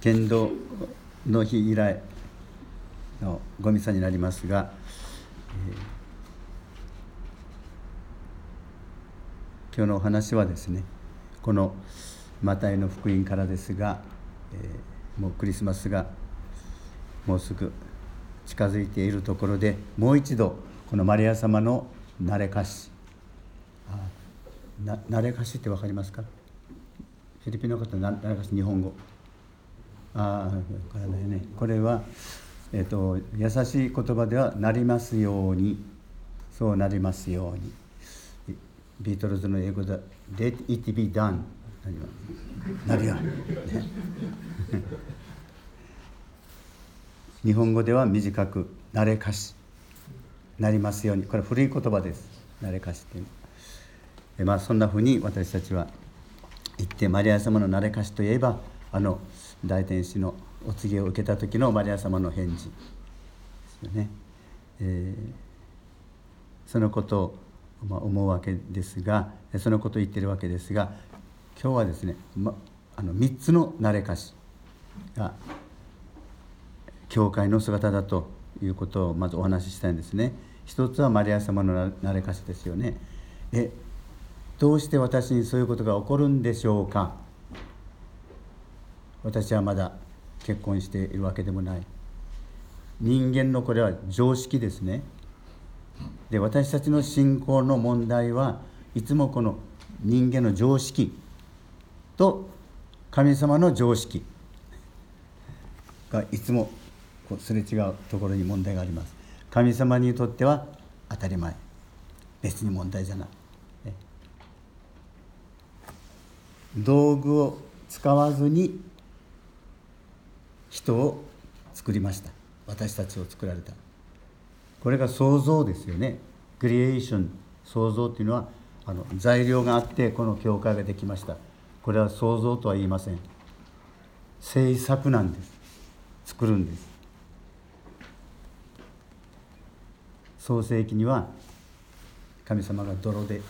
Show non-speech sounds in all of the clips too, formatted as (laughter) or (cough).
剣道の日以来のごミサになりますが、えー、今日のお話はですねこのマタイの福音からですが、えー、もうクリスマスがもうすぐ近づいているところでもう一度このマリア様の慣れ歌詞慣れ歌詞って分かりますか？フィリピンの方慣れ歌詞日本語。ああこれね。これは、えーと、優しい言葉では「なりますように」そうなりますように。ビートルズの英語で「Let it be done」なるよ、ね、日本語では短く「慣れ歌詞」なりますように。これ古い言葉です。慣れ歌詞っていうの。まあそんなふうに私たちは言ってマリア様の慣れ歌詞といえばあの大天使のお告げを受けた時のマリア様の返事ですよね、えー、そのことをま思うわけですがそのことを言ってるわけですが今日はですね、ま、あの3つの慣れ歌詞が教会の姿だということをまずお話ししたいんですね。一つはマリア様の慣れ歌詞ですよね。えどうして私にそういうことが起こるんでしょうか？私はまだ結婚しているわけでもない。人間のこれは常識ですね。で私たちの信仰の問題はいつもこの人間の常識と神様の常識がいつもこうすれ違うところに問題があります。神様にとっては当たり前。別に問題じゃない、道具を使わずに人を作りました。私たちを作られた。これが創造ですよね。クリエーション創造っていうのはあの材料があってこの教会ができました。これは創造とは言いません。制作なんです。作るんです。創世記には神様が泥で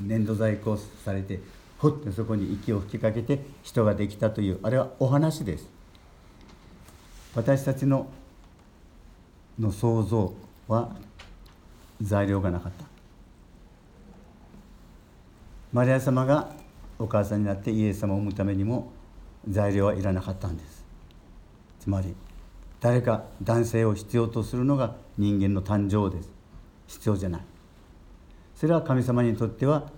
粘土細工をされてほってそこに息を吹きかけて人ができたというあれはお話です。私たちのの想像は材料がなかった。マリア様がお母さんになってイエス様を産むためにも材料はいらなかったんです。つまり誰か男性を必要とするのが人間の誕生です。必要じゃない。それは神様にとっては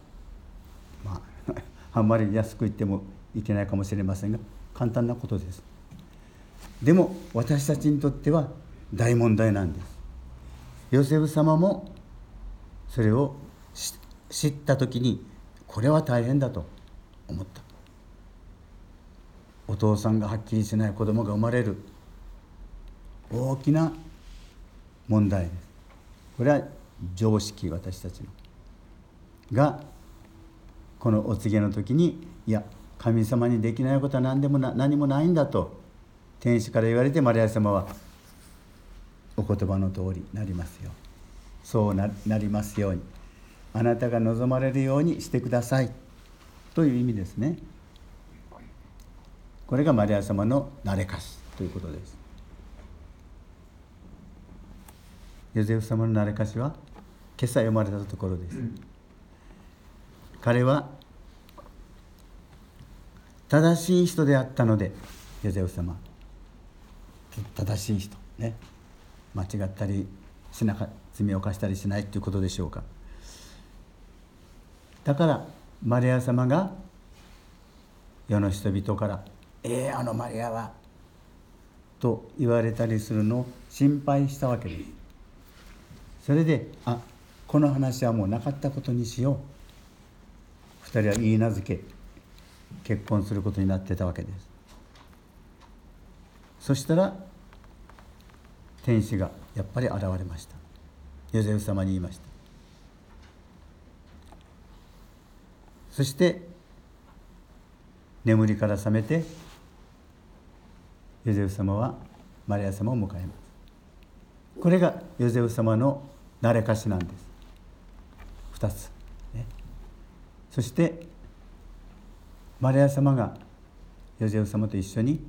まあ (laughs) あんまり安く言ってもいけないかもしれませんが簡単なことです。でも私たちにとっては大問題なんです。ヨセフ様もそれを知った時にこれは大変だと思った。お父さんがはっきりしない子供が生まれる。大きな問題です。これは常識私たちの。がこのお告げの時にいや神様にできないことは何でもな何もないんだと天使から言われてマリア様はお言葉の通りなりますよそうなりますように。あなたが望まれるようにしてください。という意味ですね。これがマリア様の慣れかしということです。ヨゼフ様の慣れかしは今朝読まれたところです、彼は正しい人であったのでヨゼフ様。正しい人ね間違ったりしなか罪を犯したりしないということでしょうか。だからマリア様が世の人々から「ええー、あのマリアは」と言われたりするのを心配したわけです。それであこの話はもうなかったことにしよう。2人は言い名付け結婚することになってたわけです。そしたら天使がやっぱり現れました。ヨゼフ様に言いました。そして眠りから覚めてヨゼフ様はマリア様を迎えます。これがヨゼフ様の慣れかしなんです。2つ、ね、そしてマリア様がヨゼフ様と一緒に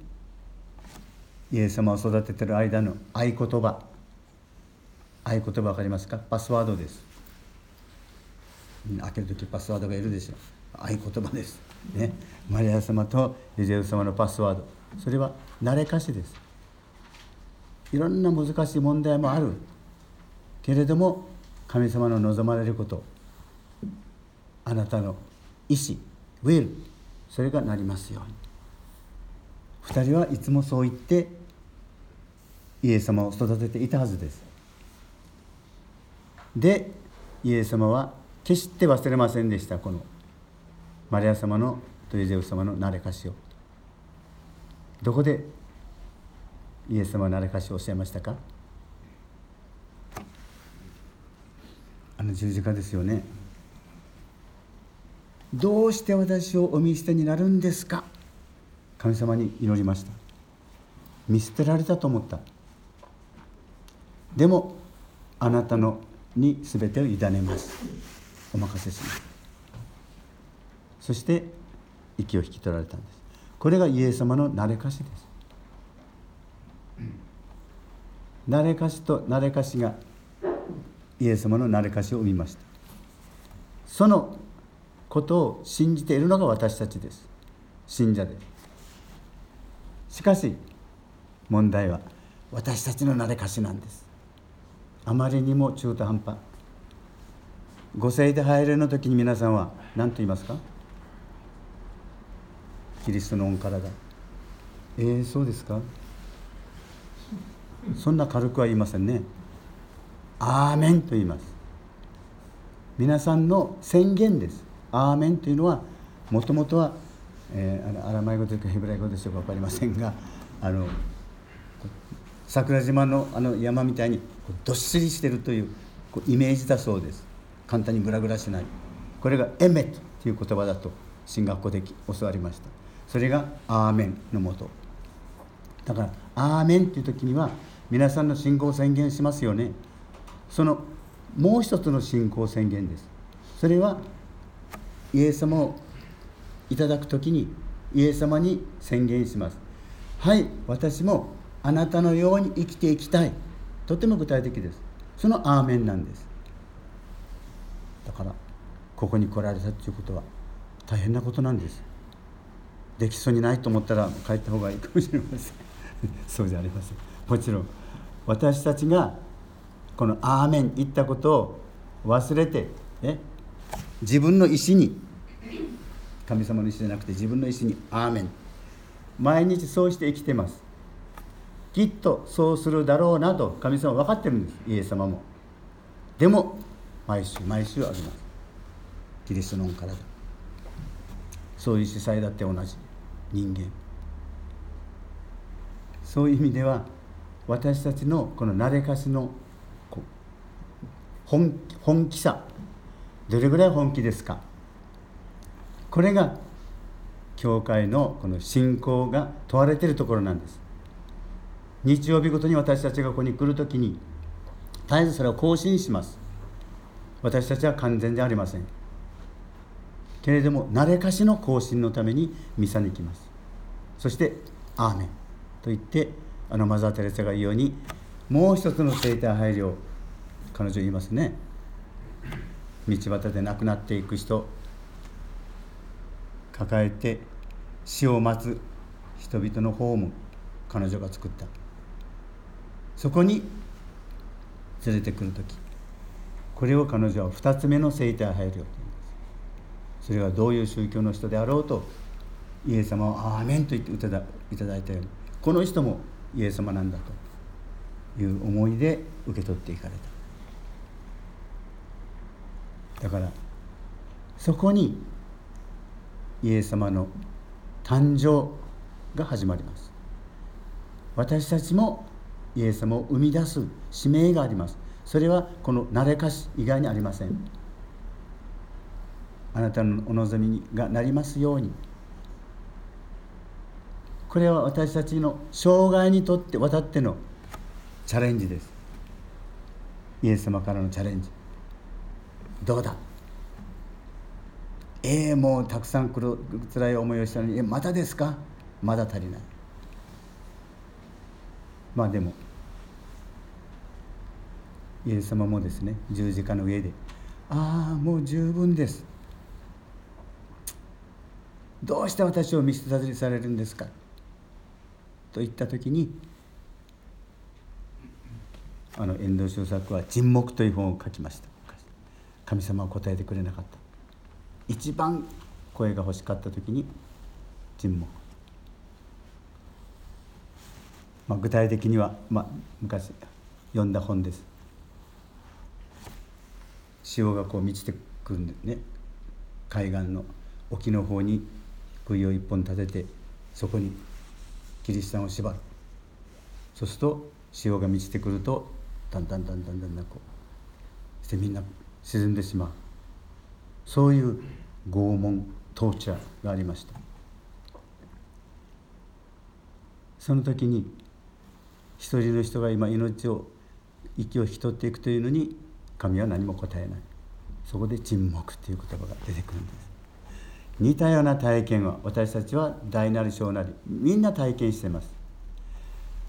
イエス様を育ててる間の合言葉。合言葉分かりますか？パスワードです。開ける時パスワードがいるでしょ。う合言葉です。ね。マリア様とエゼウ様のパスワード。それは慣れかしです。いろんな難しい問題もある。けれども神様の望まれること。あなたの意志。ウィルそれがなりますように。2人はいつもそう言ってイエス様を育てていたはずです。でイエス様は決して忘れませんでした。このマリア様のとイゼウス様の慣れかしを。どこでイエス様は慣れかしをおっしゃいましたか？あの十字架ですよね。どうして私をお見捨てになるんですか？神様に祈りました。見捨てられたと思った。でもあなたのに全てを委ねます。お任せします。そして息を引き取られたんです。これがイエス様の慣れかしです。慣れかしと慣れかしがイエス様の慣れかしを生みました。そのことを信じているのが私たちです。信者で。すしかし問題は私たちの慣れかしなんです。あまりにも中途半端。ご聖で入れの時に皆さんは何と言いますか？キリストの恩からだ。えー、そうですか？そんな軽くは言いませんね。アーメンと言います。皆さんの宣言です。アーメンというのはもともとは、えー、アラマイ語というかヘブライ語でしょうか分かりませんがあの桜島のあの山みたいにどっしりしてるというイメージだそうです。簡単にグラグラしない。これがエメットという言葉だと進学校で教わりました。それがアーメンのもとだからアーメンという時には皆さんの信仰を宣言しますよね。そのもう一つの信仰宣言です。それはイエス様をいただく時にイエス様に宣言します。はい私もあなたのように生きていきたい。とても具体的です。そのアーメンなんです。だからここに来られたということは大変なことなんです。できそうにないと思ったら帰った方がいいかもしれません。(laughs) そうじゃありません。もちろん私たちがこの「アーメン」言ったことを忘れて、ね、自分の意思に神様の意思じゃなくて自分の意思に「アーメン」毎日そうして生きてます。きっとそうするだろうなと神様は分かってるんです。イエス様も。でも毎週毎週あります。キリストの恩からだ。そういう司祭だって同じ。人間。そういう意味では私たちのこの慣れかしの本本気さ。どれぐらい本気ですか。これが教会のこの信仰が問われているところなんです。日曜日ごとに私たちがここに来る時に絶えずそれを更新します。私たちは完全でありません。けれども慣れかしの更新のためにミサに来ます。そして「アーメン」と言ってあのマザー・テレサが言うようにもう一つの生体配慮彼女言いますね。道端で亡くなっていく人抱えて死を待つ人々のホーム彼女が作った。そこに連れてくる時これを彼女は2つ目の生体配慮と言います。それはどういう宗教の人であろうとイエス様を「アーメン」と言っていただいたようにこの人もイエス様なんだという思いで受け取っていかれた。だからそこにイエス様の誕生が始まります。私たちもイエス様を生み出す使命があります。それはこの慣れかし以外にありません。あなたのお望みがなりますように。これは私たちの生涯にとって渡ってのチャレンジです。イエス様からのチャレンジ。どうだ？ええー、もうたくさん辛い思いをしたのにえまたですか？まだ足りない。まあでもイエス様もですね十字架の上で「ああもう十分です」「どうして私を見捨てされるんですか?」と言った時にあの遠藤周作は「沈黙」という本を書きました。神様は答えてくれなかった。一番声が欲しかった時に沈黙。まあ、具体的には、まあ、昔読んだ本です。潮がこう満ちてくるんでね海岸の沖の方に杭を一本立ててそこにキリシタンを縛るそうすると潮が満ちてくるとだんだんだんだんだんだんこうしてみんな沈んでしまう。そういう拷問トーチャーがありました。その時に一人の人が今命を息を引き取っていくというのに神は何も答えない。そこで沈黙という言葉が出てくるんです。似たような体験は私たちは大なり小なりみんな体験してます。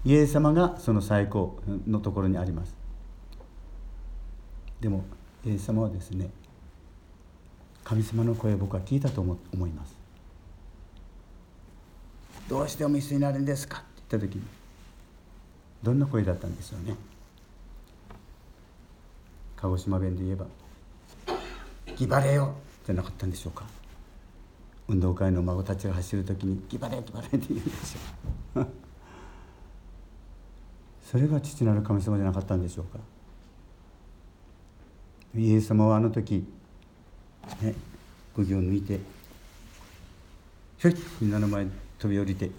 イエス様がその最高のところにあります。でもイエス様はですね神様の声を僕は聞いたと思います。どうしてお見せになるんですか？って言った時にどんな声だったんでしょうね？鹿児島弁で言えば「ギバレよ!」じゃなかったんでしょうか？運動会の孫たちが走る時に「ギバレギバレ」って言うんでしょうそれが父なる神様じゃなかったんでしょうか？イエス様はあの時ね釘を抜いてひょいみんなの前に飛び降りて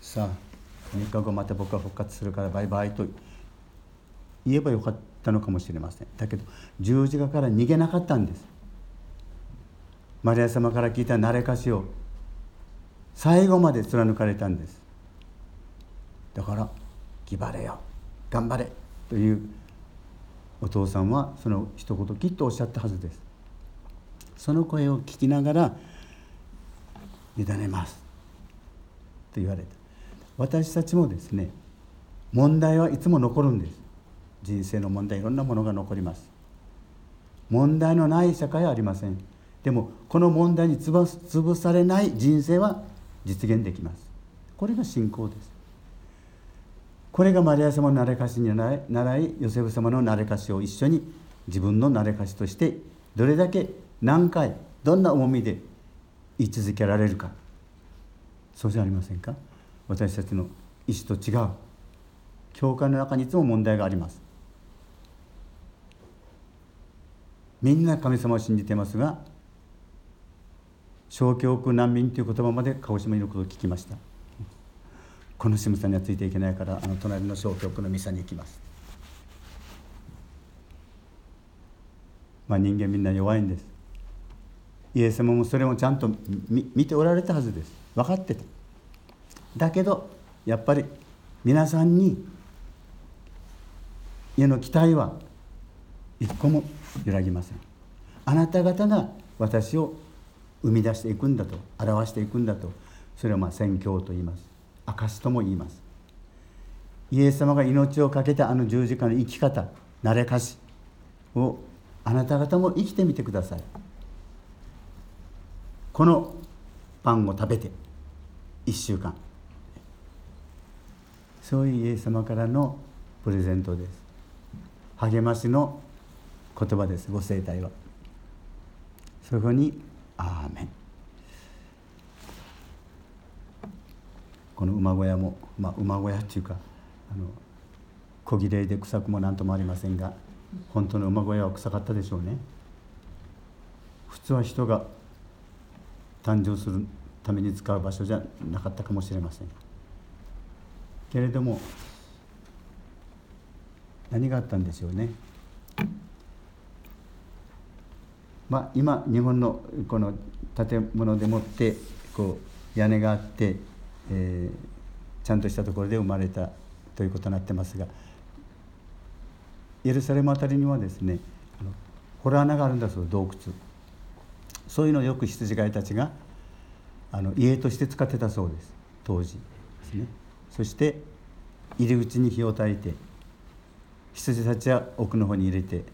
さあ3日後また僕は復活するからバイバイと言えばよかったのかもしれません。だけど十字架から逃げなかったんです。マリア様から聞いた慣れかしを最後まで貫かれたんです。だから「気張れよ。頑張れ」というお父さんはその一言きっとおっしゃったはずです。その声を聞きながら「委ねます」と言われた。私たちもですね問題はいつも残るんです。人生の問題いろんなものが残ります。問題のない社会はありません。でもこの問題に潰されない人生は実現できます。これが信仰です。これがマリア様の慣れかしに習いヨセフ様の慣れかしを一緒に自分の慣れかしとしてどれだけ何回どんな重みで言い続けられるか。そうじゃありませんか？私たちの意思と違う教会の中にいつも問題があります。みんな神様を信じてますが小教区難民という言葉まで鹿児島にいることを聞きました。この渋さにはついていけないからあの隣の小教区のミサに行きます。まあ人間みんな弱いんです。イエス様もそれもちゃんと見ておられたはずです。分かってた。だけどやっぱり皆さんに家の期待は一個も揺らぎません。あなた方が私を生み出していくんだと表していくんだとそれはまあ宣教と言います。証とも言います。イエス様が命を懸けたあの十字架の生き方慣れかしをあなた方も生きてみてください。このパンを食べて1週間。そういうイエス様からのプレゼントです。励ましの言葉です。ご生体は。そこにアーメン。この馬小屋も、まあ、馬小屋っていうかあの小綺麗で臭くも何ともありませんが本当の馬小屋は臭かったでしょうね。普通は人が誕生するために使う場所じゃなかったかもしれません。けれども何があったんでしょうね。まあ、今日本のこの建物でもってこう屋根があって、え、ちゃんとしたところで生まれたということになってますがエルサレム辺りにはですね洞穴があるんだそう洞窟。そういうのをよく羊飼いたちがあの家として使ってたそうです。当時ですね。そして入り口に火を焚いて羊たちは奥の方に入れて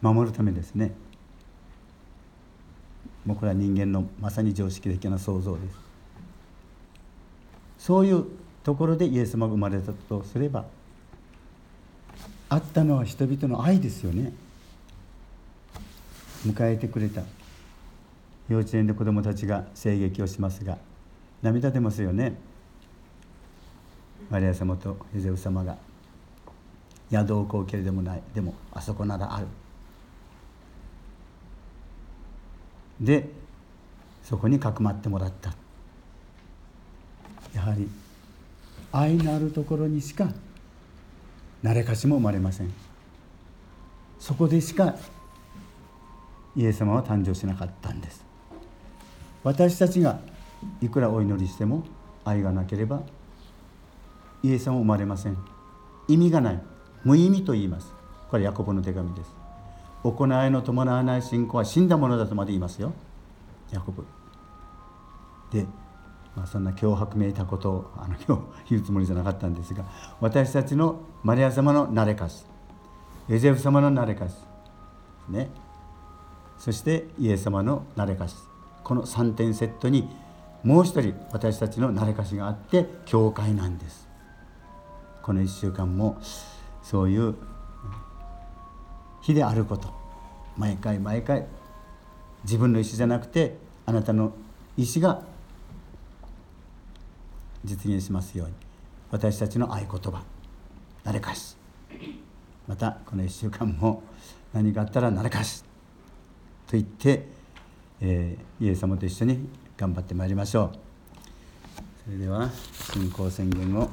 守るためですね。もうこれは人間のまさに常識的な想像です。そういうところでイエス様が生まれたとすればあったのは人々の愛ですよね。迎えてくれた。幼稚園で子どもたちが声劇をしますが涙出ますよね。マリア様とヨゼフ様が宿をこうけれでもない。でもあそこならある。でそこにかくまってもらった。やはり愛のあるところにしか誰かしも生まれません。そこでしかイエス様は誕生しなかったんです。私たちがいくらお祈りしても愛がなければイエス様は生まれません。意味がない。無意味と言います。これヤコブの手紙です。行いの伴わない信仰は死んだものだとまで言いますよ。ヤコブ。で、まあ、そんな脅迫めいたことをあの今日言うつもりじゃなかったんですが私たちのマリア様の慣れかし。エゼフ様の慣れかし。ね。そしてイエス様の慣れかし。この3点セットにもう一人私たちの慣れかしがあって教会なんです。この1週間もそういう日であること毎回毎回自分の意思じゃなくてあなたの意思が実現しますように私たちの合言葉なれかしまたこの1週間も何かあったらなれかしと言って、えー、イエス様と一緒に頑張ってまいりましょう。それでは信仰宣言を。